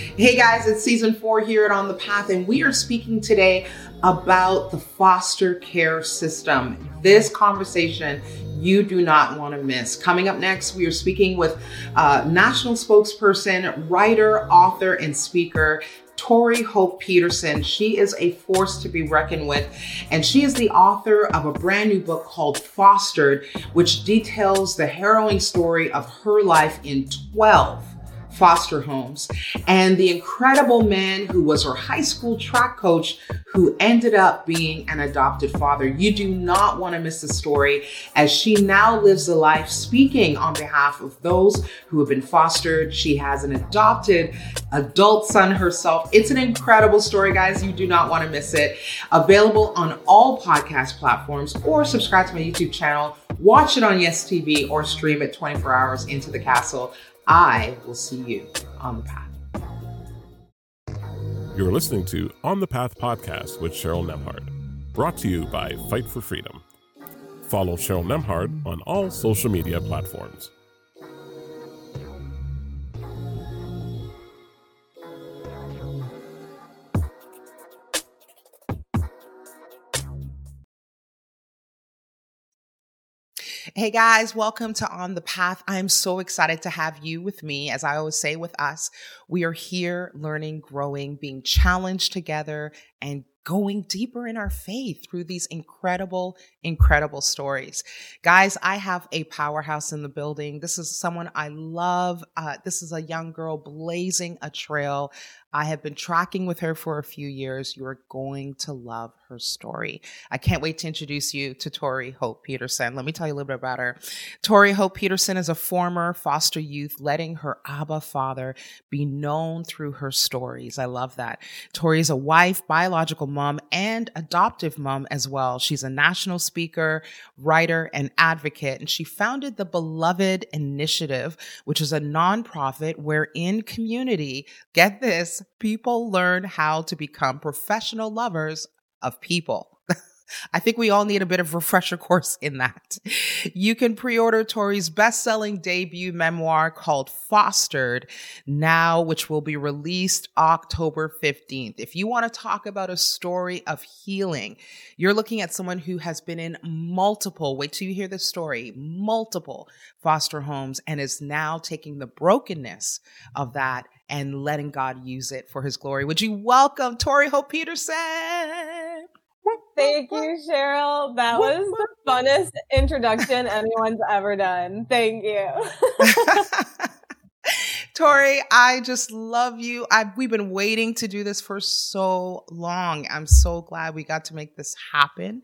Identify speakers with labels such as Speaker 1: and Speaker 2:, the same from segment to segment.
Speaker 1: Hey guys, it's season four here at On the Path, and we are speaking today about the foster care system. This conversation you do not want to miss. Coming up next, we are speaking with uh, national spokesperson, writer, author, and speaker. Tori Hope Petersen. She is a force to be reckoned with, and she is the author of a brand new book called Fostered, which details the harrowing story of her life in 12 foster homes, and the incredible man who was her high school track coach who ended up being an adopted father. You do not want to miss the story as she now lives a life speaking on behalf of those who have been fostered. She has an adopted adult son herself. It's an incredible story, guys. You do not want to miss it. Available on all podcast platforms or subscribe to my YouTube channel. Watch it on Yes TV or stream it 24 hours into the castle. I will see you on the path.
Speaker 2: You're listening to On the Path podcast with Cheryl Nembhard, brought to you by Fight for Freedom. Follow Cheryl Nembhard on all social media platforms.
Speaker 1: Hey guys, welcome to On the Path. I'm so excited to have you with me. As I always say with us, we are here learning, growing, being challenged together, and going deeper in our faith through these incredible, incredible stories. Guys, I have a powerhouse in the building. This is someone I love. Uh, this is a young girl blazing a trail. I have been tracking with her for a few years. You are going to love her story. I can't wait to introduce you to Tori Hope Petersen. Let me tell you a little bit about her. Tori Hope Petersen is a former foster youth, letting her Abba father be known through her stories. I love that. Tori is a wife, biological mom, and adoptive mom as well. She's a national speaker, writer, and advocate, and she founded the Beloved Initiative, which is a nonprofit where in community, get this, people learn how to become professional lovers of people. I think we all need a bit of refresher course in that. You can pre-order Tori's best-selling debut memoir called Fostered now, which will be released October 15th. If you want to talk about a story of healing, you're looking at someone who has been in multiple, wait till you hear the story, multiple foster homes and is now taking the brokenness of that and letting God use it for his glory. Would you welcome Tori Hope Petersen?
Speaker 3: Thank you, Cheryl. That was the funnest introduction anyone's ever done. Thank you.
Speaker 1: Tori, I just love you. I, we've been waiting to do this for so long. I'm so glad we got to make this happen.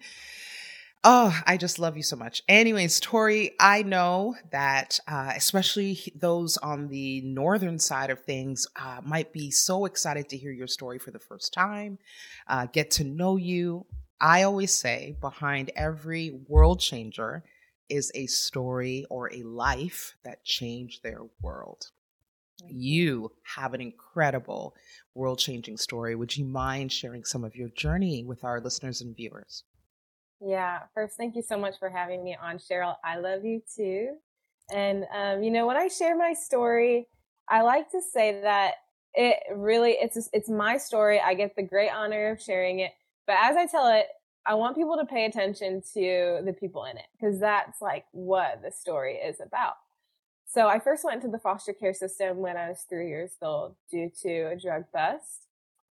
Speaker 1: Oh, I just love you so much. Anyways, Tori, I know that uh, especially those on the northern side of things uh, might be so excited to hear your story for the first time, uh, get to know you. I always say behind every world changer is a story or a life that changed their world. You have an incredible world changing story. Would you mind sharing some of your journey with our listeners and viewers?
Speaker 3: Yeah, first, thank you so much for having me on, Cheryl. I love you too. And, um, you know, when I share my story, I like to say that it really, it's, it's my story. I get the great honor of sharing it. But as I tell it, I want people to pay attention to the people in it because that's like what the story is about. So I first went into the foster care system when I was three years old due to a drug bust.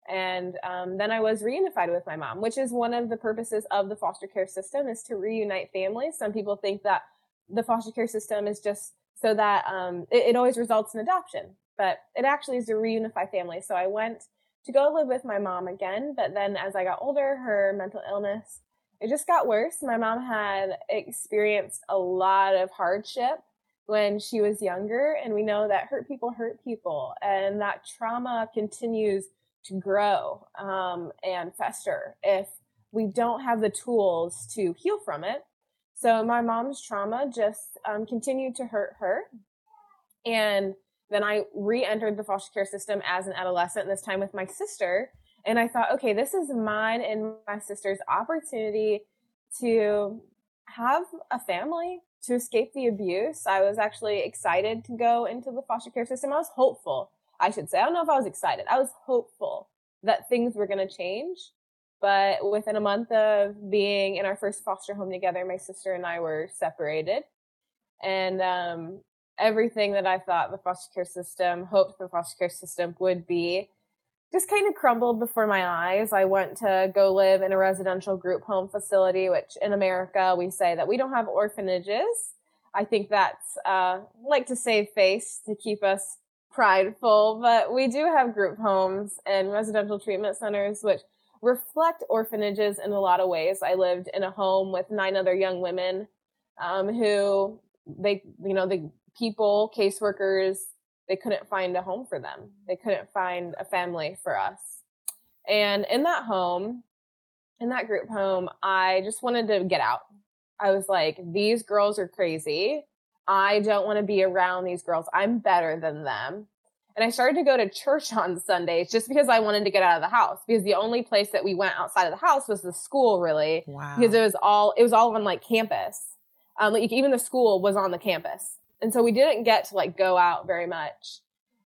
Speaker 3: And um, then I was reunified with my mom, which is one of the purposes of the foster care system is to reunite families. Some people think that the foster care system is just so that um, it, it always results in adoption, but it actually is to reunify families. So I went to go live with my mom again, but then as I got older, her mental illness it just got worse. My mom had experienced a lot of hardship when she was younger, and we know that hurt people hurt people, and that trauma continues to grow um, and fester if we don't have the tools to heal from it. So my mom's trauma just um, continued to hurt her. And then I re-entered the foster care system as an adolescent, this time with my sister. And I thought, okay, this is mine and my sister's opportunity to have a family, to escape the abuse. I was actually excited to go into the foster care system. I was hopeful I should say. I don't know if I was excited. I was hopeful that things were going to change. But within a month of being in our first foster home together, my sister and I were separated. And um, everything that I thought the foster care system, hoped the foster care system would be, just kind of crumbled before my eyes. I went to go live in a residential group home facility, which in America we say that we don't have orphanages. I think that's uh, like to save face to keep us prideful, but we do have group homes and residential treatment centers, which reflect orphanages in a lot of ways. I lived in a home with nine other young women um, who they, you know, the people, caseworkers, they couldn't find a home for them. They couldn't find a family for us. And in that home, in that group home, I just wanted to get out. I was like, these girls are crazy. I don't want to be around these girls. I'm better than them. And I started to go to church on Sundays just because I wanted to get out of the house because the only place that we went outside of the house was the school really.
Speaker 1: Wow.
Speaker 3: Because it was all, it was all on like campus. Um, like even the school was on the campus. And so we didn't get to like go out very much.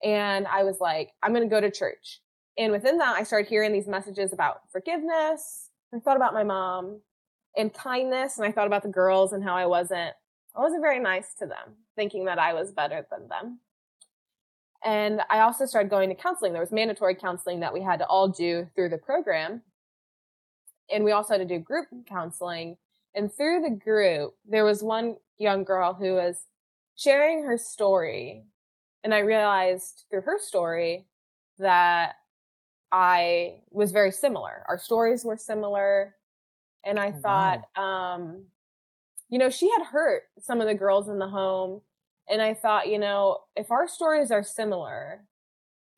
Speaker 3: And I was like, I'm going to go to church. And within that, I started hearing these messages about forgiveness. I thought about my mom and kindness. And I thought about the girls and how I wasn't, I wasn't very nice to them, thinking that I was better than them. And I also started going to counseling. There was mandatory counseling that we had to all do through the program. And we also had to do group counseling. And through the group, there was one young girl who was sharing her story. And I realized through her story that I was very similar. Our stories were similar. And I oh, thought, wow. um, you know, she had hurt some of the girls in the home and I thought, you know, if our stories are similar,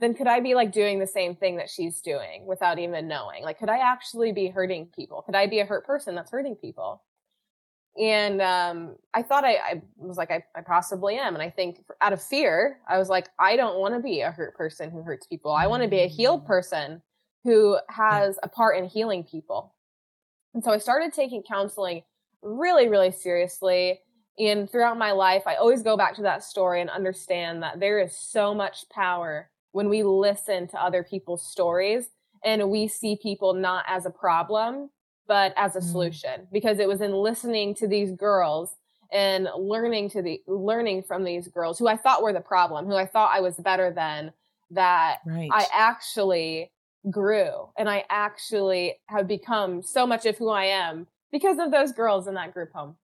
Speaker 3: then could I be like doing the same thing that she's doing without even knowing? Like, could I actually be hurting people? Could I be a hurt person that's hurting people? And um, I thought I, I was like, I, I, possibly am. And I think out of fear, I was like, I don't want to be a hurt person who hurts people. I want to be a healed mm. person who has a part in healing people. And so I started taking counseling really, really seriously. And throughout my life, I always go back to that story and understand that there is so much power when we listen to other people's stories and we see people not as a problem, but as a mm. solution. Because it was in listening to these girls and learning to the learning from these girls who I thought were the problem, who I thought I was better than, that right. I actually grew and I actually have become so much of who I am because of those girls in that group home.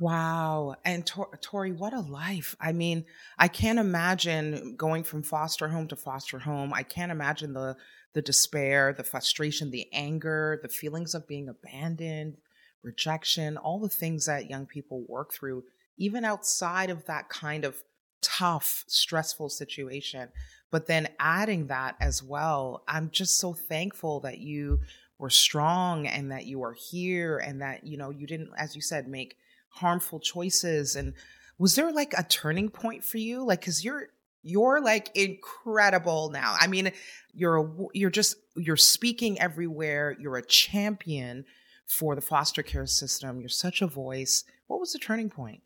Speaker 1: Wow. And Tor- Tori, what a life. I mean, I can't imagine going from foster home to foster home. I can't imagine the the despair, the frustration, the anger, the feelings of being abandoned, rejection, all the things that young people work through even outside of that kind of tough, stressful situation. But then adding that as well, I'm just so thankful that you were strong and that you are here and that, you know, you didn't, as you said, make harmful choices. And was there like a turning point for you? Like cuz you're you're like incredible now. I mean you're a, you're just you're speaking everywhere. You're a champion for the foster care system. You're such a voice. What was the turning point?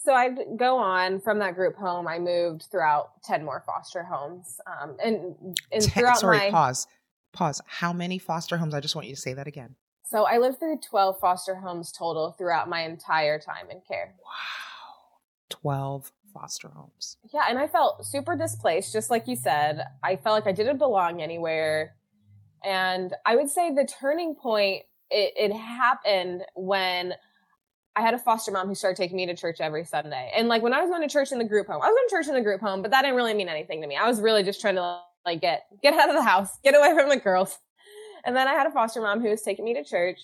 Speaker 3: So i go on from that group home. I moved throughout 10 more foster homes um, and, and throughout
Speaker 1: sorry
Speaker 3: my,
Speaker 1: pause pause how many foster homes i just want you to say that again
Speaker 3: so I lived through 12 foster homes total throughout my entire time in care.
Speaker 1: Wow. 12 foster homes.
Speaker 3: Yeah, and I felt super displaced, just like you said. I felt like I didn't belong anywhere. And I would say the turning point, it, it happened when I had a foster mom who started taking me to church every Sunday. And like when I was going to church in the group home, I was going to church in the group home, but that didn't really mean anything to me. I was really just trying to like get, get out of the house, get away from the girls. And then I had a foster mom who was taking me to church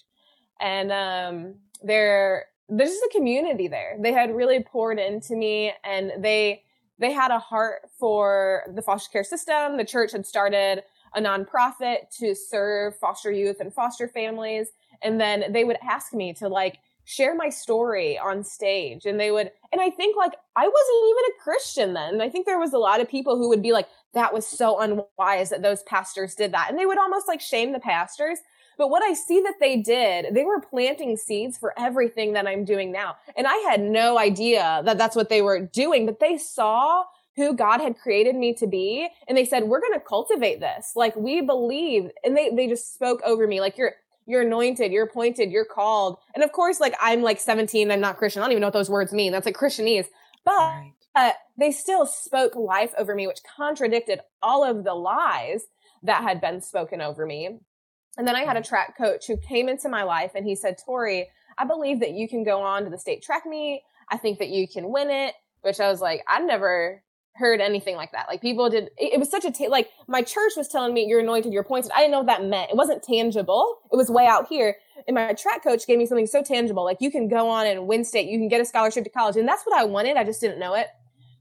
Speaker 3: and, um, there, there's just a community there. They had really poured into me and they, they had a heart for the foster care system. The church had started a nonprofit to serve foster youth and foster families. And then they would ask me to like share my story on stage and they would and i think like i wasn't even a christian then i think there was a lot of people who would be like that was so unwise that those pastors did that and they would almost like shame the pastors but what i see that they did they were planting seeds for everything that i'm doing now and i had no idea that that's what they were doing but they saw who God had created me to be. And they said, we're going to cultivate this. Like we believe. And they, they just spoke over me. Like you're, you're anointed, you're appointed, you're called. And of course, like I'm like 17, I'm not Christian. I don't even know what those words mean. That's like Christianese. But right. Uh, they still spoke life over me, which contradicted all of the lies that had been spoken over me. And then I had a track coach who came into my life and he said, Tori, I believe that you can go on to the state track meet. I think that you can win it, which I was like, I'd never heard anything like that. Like people did, it, it was such a, ta- like my church was telling me you're anointed, you're appointed. I didn't know what that meant. It wasn't tangible. It was way out here. And my track coach gave me something so tangible. Like you can go on and win state, you can get a scholarship to college. And that's what I wanted. I just didn't know it.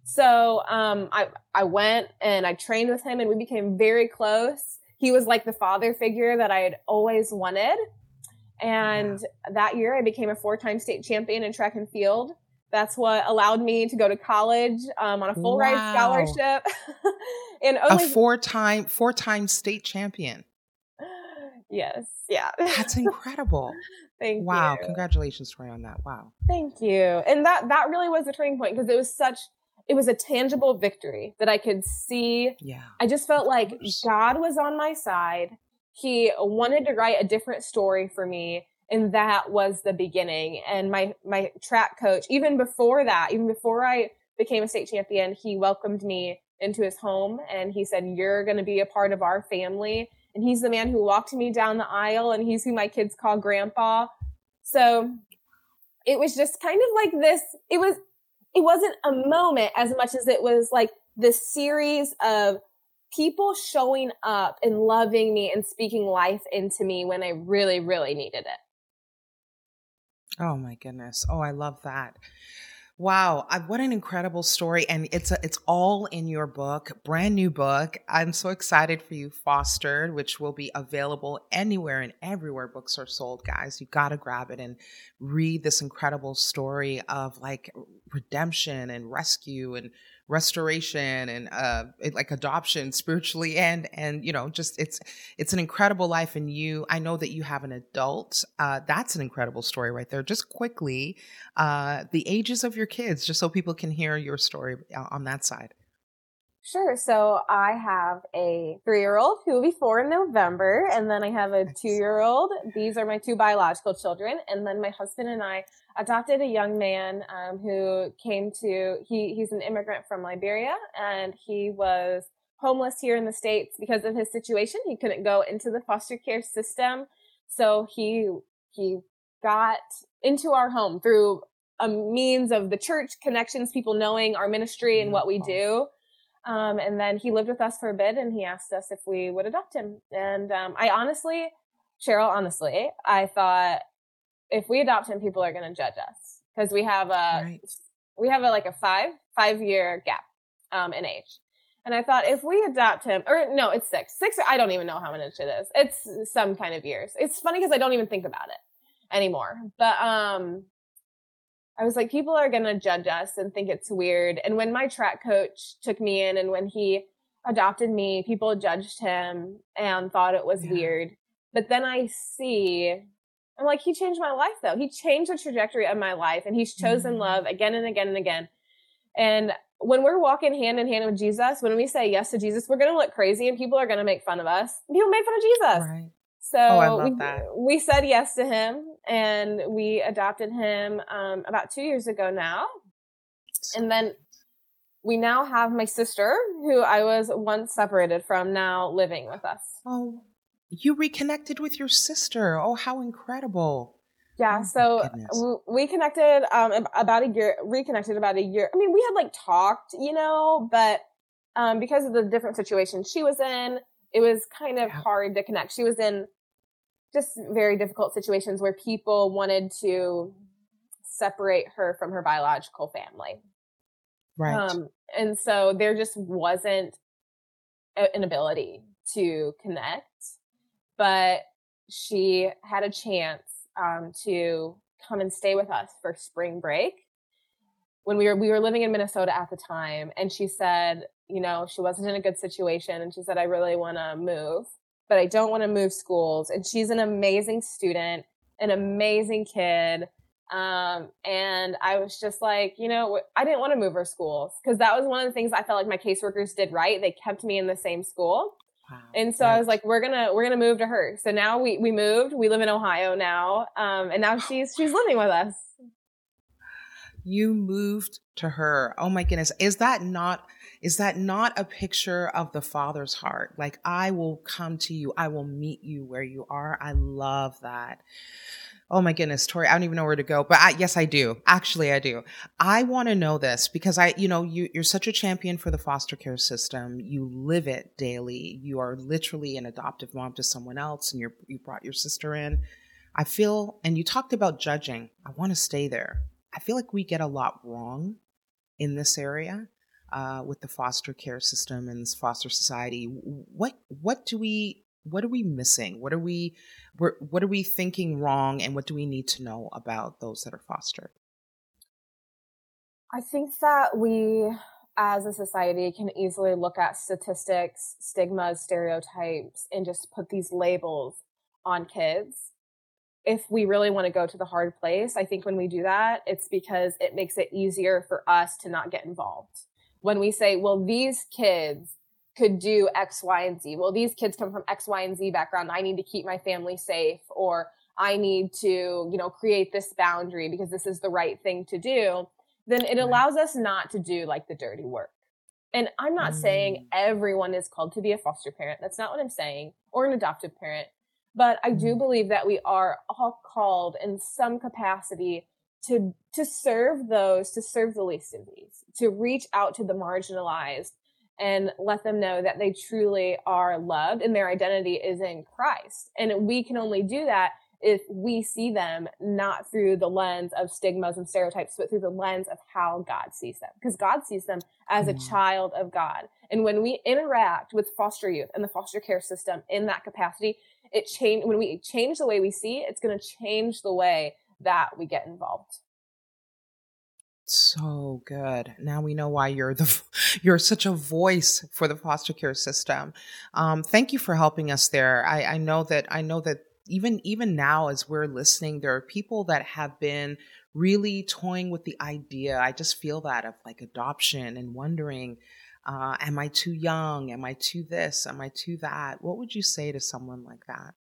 Speaker 3: So, um, I, I went and I trained with him and we became very close. He was like the father figure that I had always wanted. And that year I became a four time state champion in track and field that's what allowed me to go to college um, on a full wow. ride scholarship.
Speaker 1: and only- a four time four time state champion.
Speaker 3: Yes, yeah.
Speaker 1: That's incredible.
Speaker 3: Thank
Speaker 1: wow,
Speaker 3: you.
Speaker 1: Wow, congratulations, Troy, on that. Wow.
Speaker 3: Thank you. And that that really was a turning point because it was such it was a tangible victory that I could see.
Speaker 1: Yeah.
Speaker 3: I just felt like God was on my side. He wanted to write a different story for me and that was the beginning and my my track coach even before that even before i became a state champion he welcomed me into his home and he said you're going to be a part of our family and he's the man who walked me down the aisle and he's who my kids call grandpa so it was just kind of like this it was it wasn't a moment as much as it was like this series of people showing up and loving me and speaking life into me when I really, really needed it.
Speaker 1: Oh my goodness. Oh, I love that. Wow, what an incredible story and it's a, it's all in your book, brand new book. I'm so excited for you Fostered, which will be available anywhere and everywhere books are sold, guys. You got to grab it and read this incredible story of like redemption and rescue and restoration and uh like adoption spiritually and and you know just it's it's an incredible life and you i know that you have an adult uh that's an incredible story right there. Just quickly uh the ages of your kids just so people can hear your story uh, on that side
Speaker 3: Sure. So I have a three year old who will be four in November, and then I have a two year old. These are my two biological children. And then my husband and I adopted a young man um, who came to, he, he's an immigrant from Liberia, and he was homeless here in the States because of his situation. He couldn't go into the foster care system. So he, he got into our home through a means of the church connections, people knowing our ministry and what we do. Um, and then he lived with us for a bit and he asked us if we would adopt him. And um, I honestly, Cheryl, honestly, I thought if we adopt him, people are going to judge us because we have a, right. we have a, like a five, five year gap um, in age. And I thought if we adopt him, or no, it's six, six, I don't even know how many it is. It's some kind of years. It's funny because I don't even think about it anymore. But, um, I was like, people are going to judge us and think it's weird. And when my track coach took me in and when he adopted me, people judged him and thought it was yeah. weird. But then I see, I'm like, he changed my life though. He changed the trajectory of my life and he's chosen mm-hmm. love again and again and again. And when we're walking hand in hand with Jesus, when we say yes to Jesus, we're going to look crazy and people are going to make fun of us. People make fun of Jesus. Right. So
Speaker 1: oh,
Speaker 3: we,
Speaker 1: that.
Speaker 3: we said yes to him and we adopted him um, about two years ago now. And then we now have my sister, who I was once separated from, now living with us.
Speaker 1: Oh, you reconnected with your sister. Oh, how incredible.
Speaker 3: Yeah, oh, so we connected um, about a year, reconnected about a year. I mean, we had like talked, you know, but um, because of the different situation she was in, it was kind of yeah. hard to connect. She was in just very difficult situations where people wanted to separate her from her biological family.
Speaker 1: Right. Um,
Speaker 3: and so there just wasn't a, an ability to connect, but she had a chance um, to come and stay with us for spring break when we were we were living in Minnesota at the time and she said, you know, she wasn't in a good situation and she said I really want to move but I don't want to move schools. And she's an amazing student, an amazing kid. Um, and I was just like, you know, I didn't want to move her schools because that was one of the things I felt like my caseworkers did right. They kept me in the same school. Wow. And so right. I was like, we're gonna we're gonna move to her. So now we we moved. We live in Ohio now, um, and now she's she's living with us.
Speaker 1: You moved to her. Oh my goodness, is that not is that not a picture of the Father's heart? Like I will come to you, I will meet you where you are. I love that. Oh my goodness, Tori, I don't even know where to go, but I, yes, I do. Actually, I do. I want to know this because I, you know, you, you're such a champion for the foster care system. You live it daily. You are literally an adoptive mom to someone else and you're, you brought your sister in. I feel, and you talked about judging. I want to stay there. I feel like we get a lot wrong in this area. Uh, with the foster care system and foster society, what what do we what are we missing? What are we what are we thinking wrong and what do we need to know about those that are fostered?
Speaker 3: I think that we as a society can easily look at statistics, stigmas, stereotypes and just put these labels on kids. If we really want to go to the hard place, I think when we do that, it's because it makes it easier for us to not get involved. When we say, well, these kids could do X, Y, and Z. Well, these kids come from X, Y, and Z background. I need to keep my family safe or I need to, you know, create this boundary because this is the right thing to do. Then it allows us not to do like the dirty work. And I'm not mm. saying everyone is called to be a foster parent. That's not what I'm saying or an adoptive parent. But I do mm. believe that we are all called in some capacity to, to serve those, to serve the least of these, to reach out to the marginalized, and let them know that they truly are loved and their identity is in Christ. And we can only do that if we see them not through the lens of stigmas and stereotypes, but through the lens of how God sees them. Because God sees them as a mm. child of God. And when we interact with foster youth and the foster care system in that capacity, it change when we change the way we see, it's going to change the way that we get involved.
Speaker 1: So good. Now we know why you're the you're such a voice for the foster care system. Um, thank you for helping us there. I, I know that I know that even even now as we're listening, there are people that have been really toying with the idea. I just feel that of like adoption and wondering, uh, am I too young? Am I too this? Am I too that? What would you say to someone like that?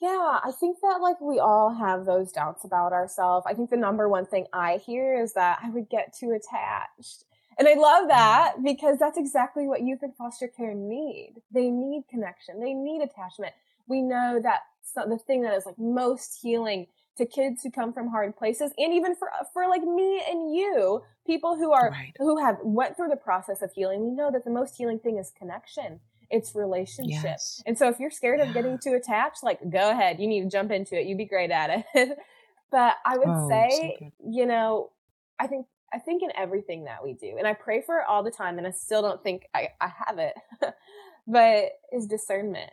Speaker 3: Yeah, I think that like we all have those doubts about ourselves. I think the number one thing I hear is that I would get too attached. And I love that mm. because that's exactly what youth in foster care need. They need connection. They need attachment. We know that the thing that is like most healing to kids who come from hard places and even for for like me and you people who are right. who have went through the process of healing we know that the most healing thing is connection it's relationship. Yes. And so if you're scared yeah. of getting too attached, like go ahead. You need to jump into it. You'd be great at it. but I would oh, say, so you know, I think I think in everything that we do, and I pray for it all the time, and I still don't think I, I have it, but is discernment.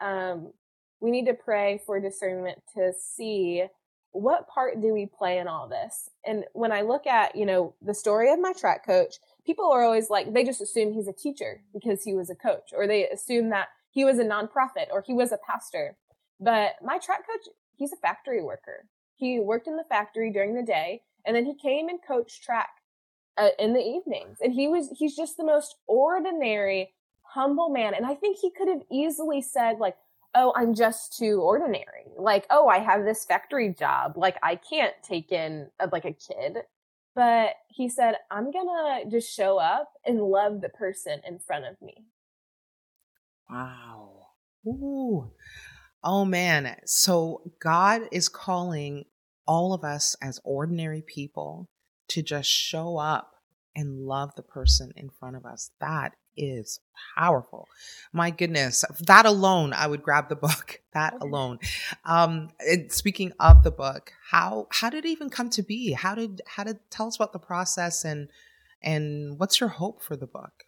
Speaker 3: Um, we need to pray for discernment to see what part do we play in all this. And when I look at, you know, the story of my track coach, people are always like, they just assume he's a teacher because he was a coach, or they assume that he was a nonprofit or he was a pastor. But my track coach, he's a factory worker. He worked in the factory during the day and then he came and coached track uh, in the evenings. And he was, he's just the most ordinary, humble man. And I think he could have easily said like, oh, I'm just too ordinary. Like, oh, I have this factory job. Like, I can't take in a, like a kid. But he said, I'm gonna just show up and love the person in front of me.
Speaker 1: Wow. Ooh. Oh man. So God is calling all of us as ordinary people to just show up and love the person in front of us. That is powerful. My goodness, that alone, I would grab the book. That alone. Um, speaking of the book, how how did it even come to be? How did how did tell us about the process and and what's your hope for the book?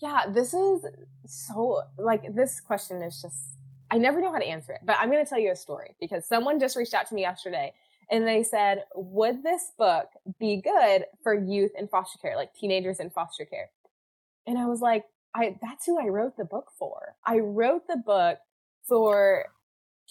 Speaker 3: Yeah, this is so like this question is just I never know how to answer it, but I'm going to tell you a story because someone just reached out to me yesterday and they said, "Would this book be good for youth in foster care, like teenagers in foster care?" And I was like, I, that's who I wrote the book for. I wrote the book for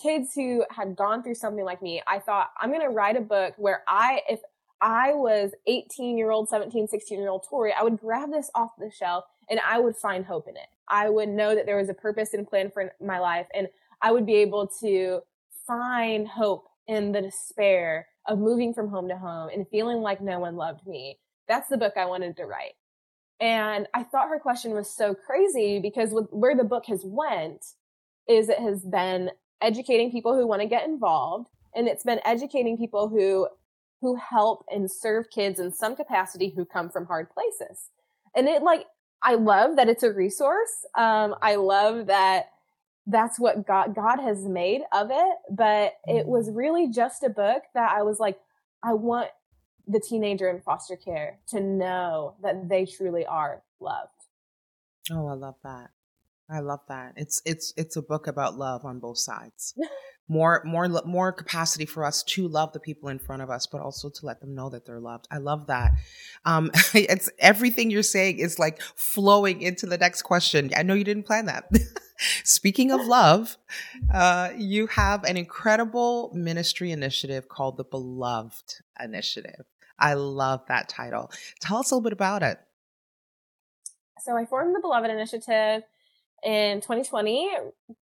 Speaker 3: kids who had gone through something like me, I thought I'm going to write a book where I, if I was 18 year old, 17, 16 year old Tori, I would grab this off the shelf and I would find hope in it. I would know that there was a purpose and plan for my life and I would be able to find hope in the despair of moving from home to home and feeling like no one loved me. That's the book I wanted to write. And I thought her question was so crazy because with, where the book has went is it has been educating people who want to get involved and it's been educating people who who help and serve kids in some capacity who come from hard places. And it like I love that it's a resource. Um, I love that that's what God God has made of it, but it mm-hmm. was really just a book that I was like I want the teenager in foster care to know that they truly are loved.
Speaker 1: Oh, I love that. I love that. It's it's it's a book about love on both sides. more more more capacity for us to love the people in front of us, but also to let them know that they're loved. I love that. Um, it's everything you're saying is like flowing into the next question. I know you didn't plan that. Speaking of love, uh, you have an incredible ministry initiative called the Beloved Initiative. I love that title. Tell us a little bit about it.
Speaker 3: So I formed the Beloved Initiative in 2020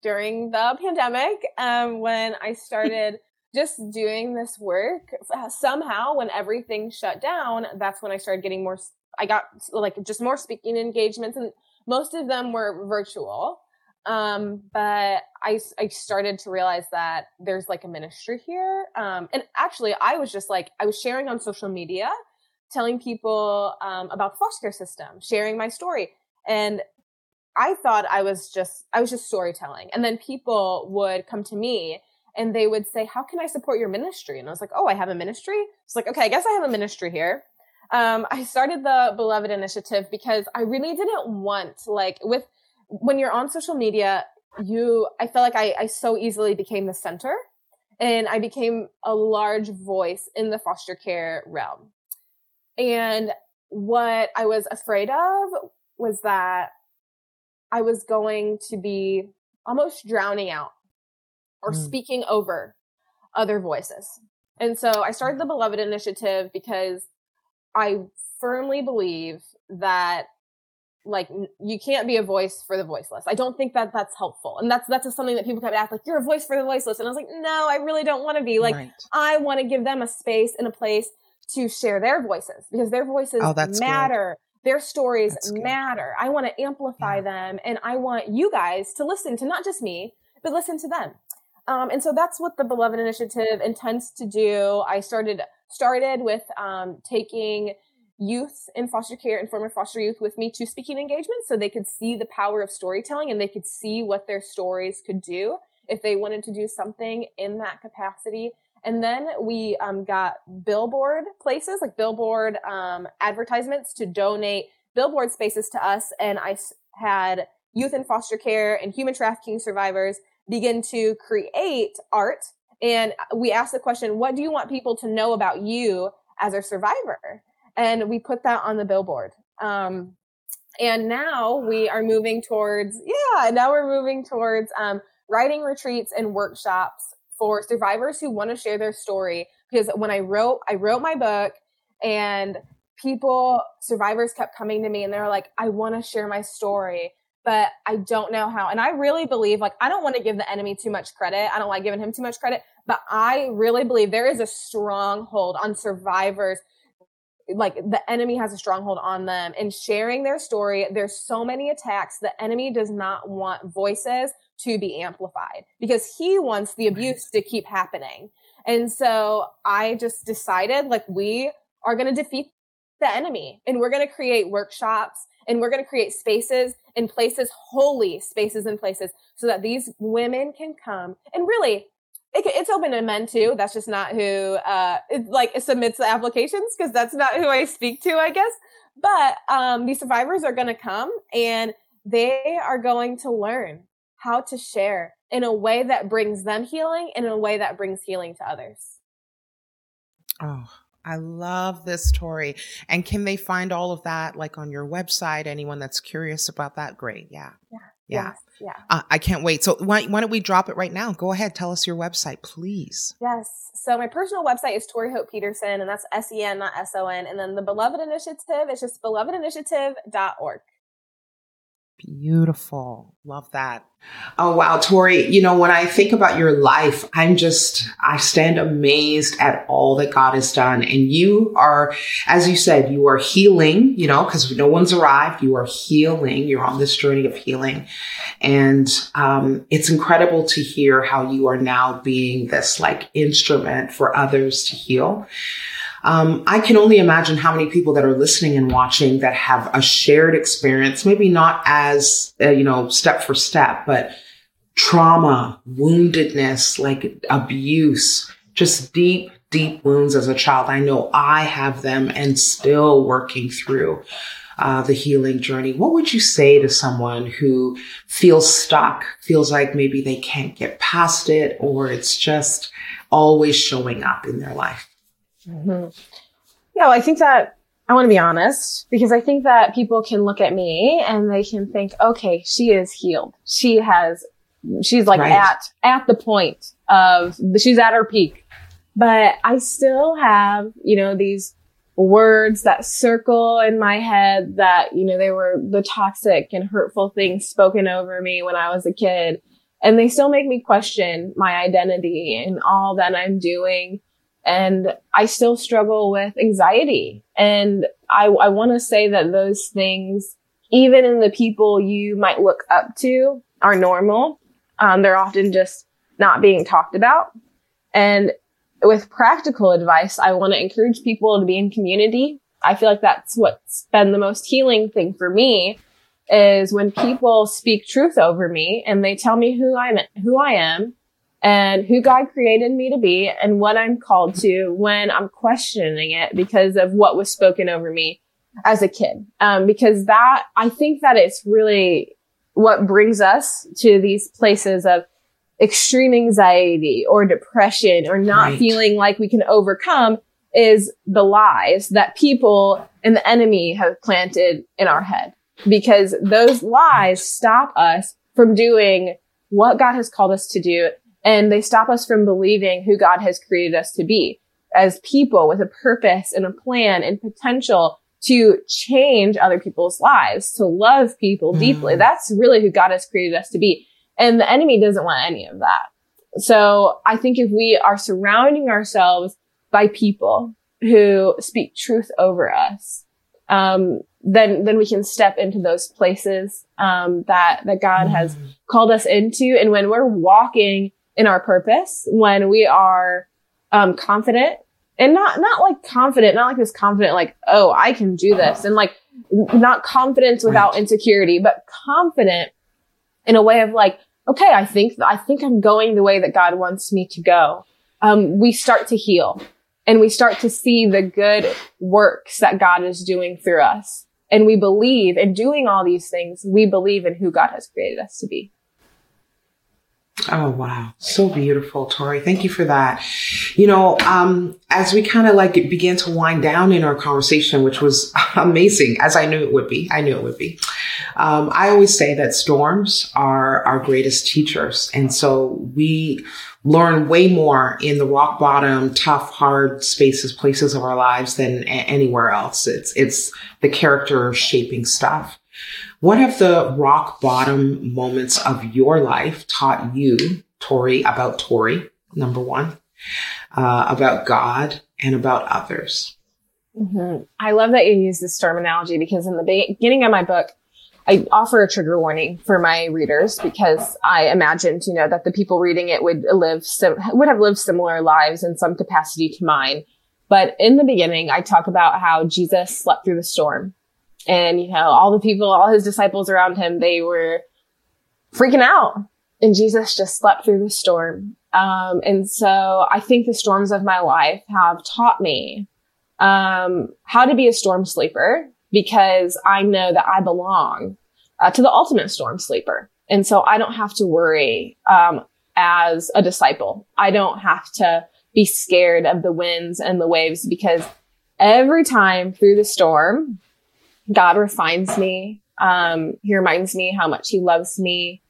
Speaker 3: during the pandemic um, when I started just doing this work. Somehow, when everything shut down, that's when I started getting more. I got like just more speaking engagements, and most of them were virtual. Um, but I, I started to realize that there's like a ministry here. Um, and actually I was just like, I was sharing on social media, telling people, um, about the foster care system, sharing my story. And I thought I was just, I was just storytelling. And then people would come to me and they would say, how can I support your ministry? And I was like, oh, I have a ministry. It's like, okay, I guess I have a ministry here. Um, I started the Beloved Initiative because I really didn't want, like, with, when you're on social media, you, I felt like I, I so easily became the center and I became a large voice in the foster care realm. And what I was afraid of was that I was going to be almost drowning out or mm. speaking over other voices. And so I started the Beloved Initiative because I firmly believe that like you can't be a voice for the voiceless. I don't think that that's helpful. And that's that's something that people kind of ask like you're a voice for the voiceless. And I was like, "No, I really don't want to be. Like right. I want to give them a space and a place to share their voices because their voices oh, matter. Good. Their stories matter. I want to amplify yeah. them and I want you guys to listen to not just me, but listen to them. Um, and so that's what the Beloved Initiative intends to do. I started started with um, taking youth in foster care and former foster youth with me to speaking engagements so they could see the power of storytelling and they could see what their stories could do if they wanted to do something in that capacity. And then we um, got billboard places, like billboard um, advertisements to donate billboard spaces to us. And I had youth in foster care and human trafficking survivors begin to create art. And we asked the question, what do you want people to know about you as a survivor? And we put that on the billboard. Um, and now we are moving towards, yeah, now we're moving towards um, writing retreats and workshops for survivors who want to share their story. Because when I wrote, I wrote my book and people, survivors kept coming to me and they're like, I want to share my story, but I don't know how. And I really believe, like, I don't want to give the enemy too much credit. I don't like giving him too much credit, but I really believe there is a stronghold on survivors like the enemy has a stronghold on them and sharing their story. There's so many attacks. The enemy does not want voices to be amplified because he wants the abuse to keep happening. And so I just decided like we are going to defeat the enemy and we're going to create workshops and we're going to create spaces and places, holy spaces and places so that these women can come and really it, it's open to men too. That's just not who, uh, it, like submits the applications because that's not who I speak to, I guess. But, um, these survivors are going to come and they are going to learn how to share in a way that brings them healing and in a way that brings healing to others.
Speaker 1: Oh, I love this story. And can they find all of that like on your website? Anyone that's curious about that? Great. Yeah.
Speaker 3: Yeah.
Speaker 1: Yeah.
Speaker 3: Yes. Yeah.
Speaker 1: Uh, I can't wait. So why, why don't we drop it right now? Go ahead. Tell us your website, please.
Speaker 3: Yes. So my personal website is Tori Hope Petersen, and that's S E N, not S O N. And then the Beloved Initiative is just belovedinitiative.org.
Speaker 1: Beautiful. Love that. Oh, wow. Tori, you know, when I think about your life, I'm just, I stand amazed at all that God has done. And you are, as you said, you are healing, you know, because no one's arrived. You are healing. You're on this journey of healing. And um, it's incredible to hear how you are now being this like instrument for others to heal. Um, I can only imagine how many people that are listening and watching that have a shared experience, maybe not as, uh, you know, step for step, but trauma, woundedness, like abuse, just deep, deep wounds as a child. I know I have them and still working through. Uh, the healing journey. What would you say to someone who feels stuck, feels like maybe they can't get past it, or it's just always showing up in their life?
Speaker 3: Mm-hmm. Yeah, well, I think that I want to be honest because I think that people can look at me and they can think, okay, she is healed. She has, she's like right. at, at the point of, she's at her peak. But I still have, you know, these words that circle in my head that, you know, they were the toxic and hurtful things spoken over me when I was a kid. And they still make me question my identity and all that I'm doing and I still struggle with anxiety. And I, I want to say that those things, even in the people you might look up to, are normal. Um, they're often just not being talked about. And with practical advice, I want to encourage people to be in community. I feel like that's what's been the most healing thing for me is when people speak truth over me and they tell me who I'm, who I am and who God created me to be and what I'm called to when I'm questioning it because of what was spoken over me as a kid. Um, because that, I think that it's really what brings us to these places of extreme anxiety or depression or not right. feeling like we can overcome is the lies that people and the enemy have planted in our head because those lies stop us from doing what God has called us to do and they stop us from believing who God has created us to be as people with a purpose and a plan and potential to change other people's lives, to love people mm. deeply. That's really who God has created us to be. And the enemy doesn't want any of that. So I think if we are surrounding ourselves by people who speak truth over us, um, then then we can step into those places um, that that God has called us into. And when we're walking in our purpose, when we are um, confident and not not like confident, not like this confident, like oh I can do this, and like not confidence without right. insecurity, but confident in a way of like okay, I think I think I'm going the way that God wants me to go. Um, we start to heal and we start to see the good works that God is doing through us. And we believe in doing all these things. We believe in who God has created us to be.
Speaker 1: Oh, wow. So beautiful, Tori. Thank you for that. You know, um, as we kind of like began to wind down in our conversation, which was amazing, as I knew it would be, I knew it would be. Um, I always say that storms are our greatest teachers. And so we learn way more in the rock bottom, tough, hard spaces, places of our lives than a- anywhere else. It's, it's the character shaping stuff. What have the rock bottom moments of your life taught you, Tori, about Tori, number one, uh, about God and about others?
Speaker 3: Mm-hmm. I love that you use this storm analogy because in the beginning of my book, I offer a trigger warning for my readers because I imagined, you know, that the people reading it would live, sim- would have lived similar lives in some capacity to mine. But in the beginning, I talk about how Jesus slept through the storm and, you know, all the people, all his disciples around him, they were freaking out. And Jesus just slept through the storm. Um, and so I think the storms of my life have taught me, um, how to be a storm sleeper because I know that I belong uh, to the ultimate storm sleeper. And so I don't have to worry, um, as a disciple. I don't have to be scared of the winds and the waves because every time through the storm, God refines me Um, he reminds me how much he loves me.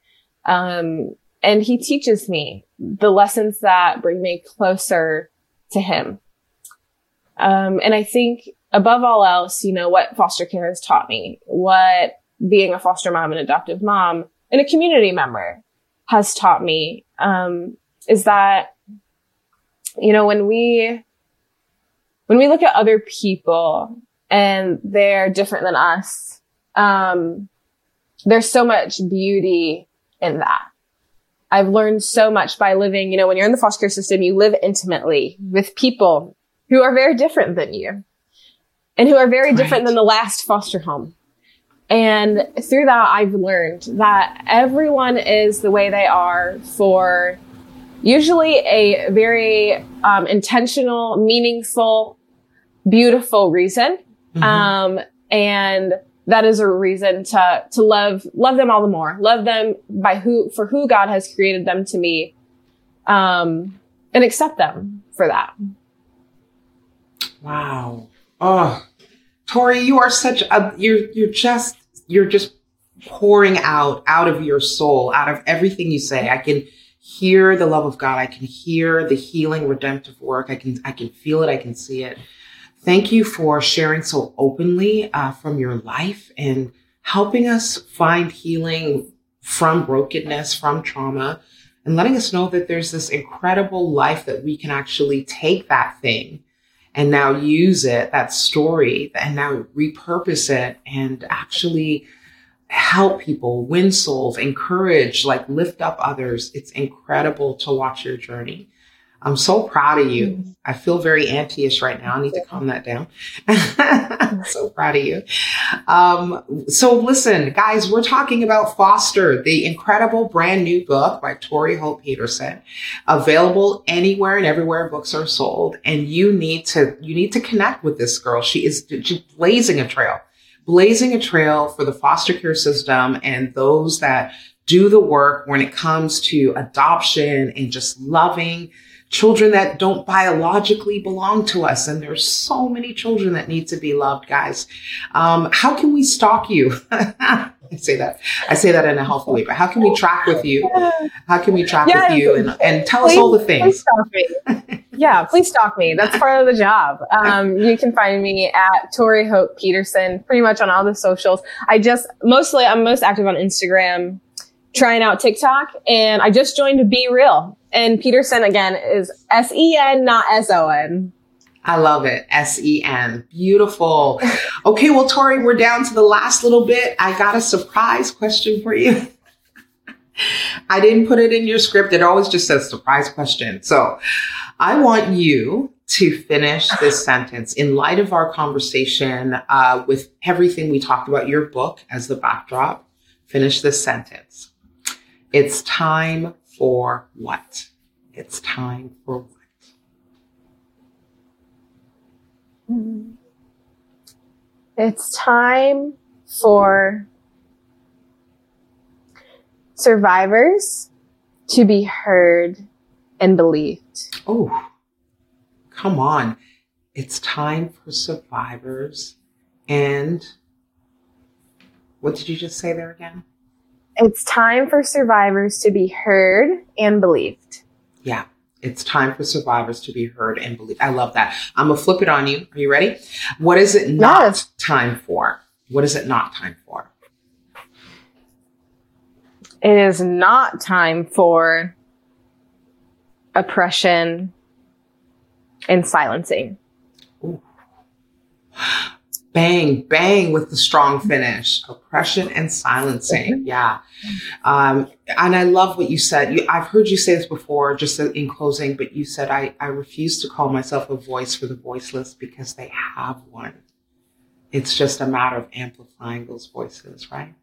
Speaker 3: Um, and he teaches me the lessons that bring me closer to him. Um, and I think above all else, you know, what foster care has taught me, what being a foster mom and adoptive mom and a community member has taught me, um, is that, you know, when we, when we look at other people and they're different than us, um, there's so much beauty in that. I've learned so much by living, you know, when you're in the foster care system, you live intimately with people who are very different than you and who are very right. different than the last foster home. And through that, I've learned that everyone is the way they are for usually a very um, intentional, meaningful, beautiful reason. Mm-hmm. Um, and that is a reason to, to love, love them all the more, love them by who, for who God has created them to be. Um, and accept them for that.
Speaker 1: Wow. Oh, Tori, you are such a, you're, you're just, you're just pouring out, out of your soul, out of everything you say. I can hear the love of God. I can hear the healing, redemptive work. I can, I can feel it. I can see it. Thank you for sharing so openly uh, from your life and helping us find healing from brokenness, from trauma, and letting us know that there's this incredible life that we can actually take that thing and now use it, that story, and now repurpose it and actually help people, win souls, encourage, like lift up others. It's incredible to watch your journey. I'm so proud of you. Mm-hmm. I feel very anti-ish right now. I need to calm that down. I'm so proud of you. Um, so listen, guys, we're talking about Fostered, the incredible brand new book by Tori Hope Petersen, available anywhere and everywhere books are sold. And you need to, you need to connect with this girl. She is blazing a trail, blazing a trail for the foster care system and those that do the work when it comes to adoption and just loving children that don't biologically belong to us. And there's so many children that need to be loved, guys. Um, how can we stalk you? I say that. I say that in a healthy way, but how can we track with you? How can we track yeah, with you and, and tell please, us all the things?
Speaker 3: yeah, please stalk me. That's part of the job. Um, you can find me at Tori Hope Petersen pretty much on all the socials. I just mostly, I'm most active on Instagram, trying out TikTok, and I just joined BeReal. And Petersen again is S E N, not S O N.
Speaker 1: I love it. S E N. Beautiful. Okay, well, Tori, we're down to the last little bit. I got a surprise question for you. I didn't put it in your script. It always just says surprise question. So I want you to finish this sentence in light of our conversation uh, with everything we talked about, your book as the backdrop. Finish this sentence. It's time for what? It's time for what?
Speaker 3: Mm-hmm. It's time for survivors to be heard and believed.
Speaker 1: Oh, come on. It's time for survivors and what did you just say there again?
Speaker 3: It's time for survivors to be heard and believed.
Speaker 1: Yeah. It's time for survivors to be heard and believed. I love that. I'm going to flip it on you. Are you ready? What is it not yes. time for? What is it not time for?
Speaker 3: It is not time for oppression and silencing. Ooh
Speaker 1: bang, bang with the strong finish, oppression and silencing. Mm-hmm. Yeah. Um, and I love what you said. You, I've heard you say this before, just in closing, but you said, I, I refuse to call myself a voice for the voiceless because they have one. It's just a matter of amplifying those voices, right?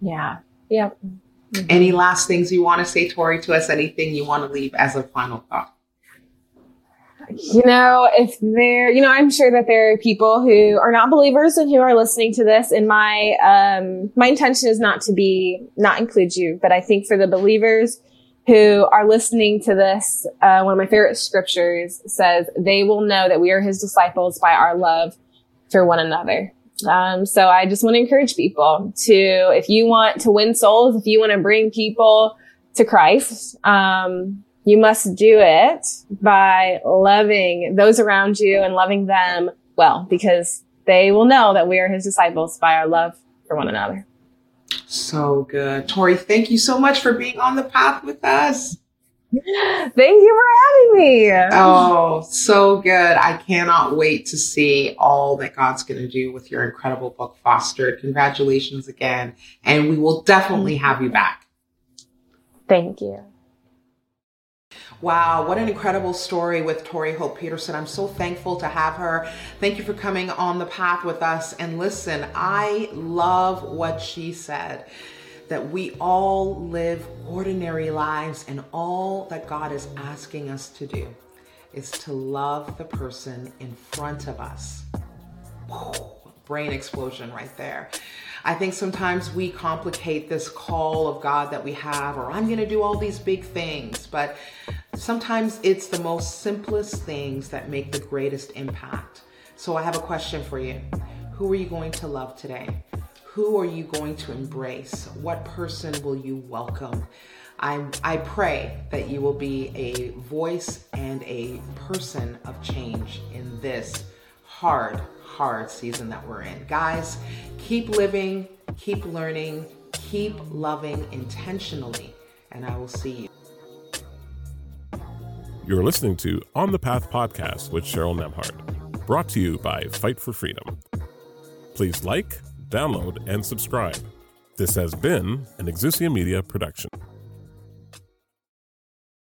Speaker 3: Yeah. Yep. Mm-hmm.
Speaker 1: Any last things you want to say, Tori, to us? Anything you want to leave as a final thought?
Speaker 3: You know, if there, you know, I'm sure that there are people who are not believers and who are listening to this. And my, um, my intention is not to be, not include you, but I think for the believers who are listening to this, uh, one of my favorite scriptures says, they will know that we are his disciples by our love for one another. Um, so I just want to encourage people to, if you want to win souls, if you want to bring people to Christ, um, you must do it by loving those around you and loving them well, because they will know that we are his disciples by our love for one another.
Speaker 1: So good. Tori, thank you so much for being on the path with us.
Speaker 3: Thank you for having me.
Speaker 1: Oh, so good. I cannot wait to see all that God's going to do with your incredible book, Fostered. Congratulations again. And we will definitely have you back.
Speaker 3: Thank you.
Speaker 1: Wow, what an incredible story with Tori Hope Petersen. I'm so thankful to have her. Thank you for coming on the path with us. And listen, I love what she said that we all live ordinary lives, and all that God is asking us to do is to love the person in front of us. brain explosion right there. I think sometimes we complicate this call of God that we have, or I'm going to do all these big things, but sometimes it's the most simplest things that make the greatest impact. So I have a question for you. Who are you going to love today? Who are you going to embrace? What person will you welcome? I, I pray that you will be a voice and a person of change in this hard, hard season that we're in. Guys, keep living, keep learning, keep loving intentionally, and I will see you.
Speaker 2: You're listening to On the Path podcast with Cheryl Nembhard, brought to you by Fight for Freedom. Please like, download, and subscribe. This has been an Exusia Media production.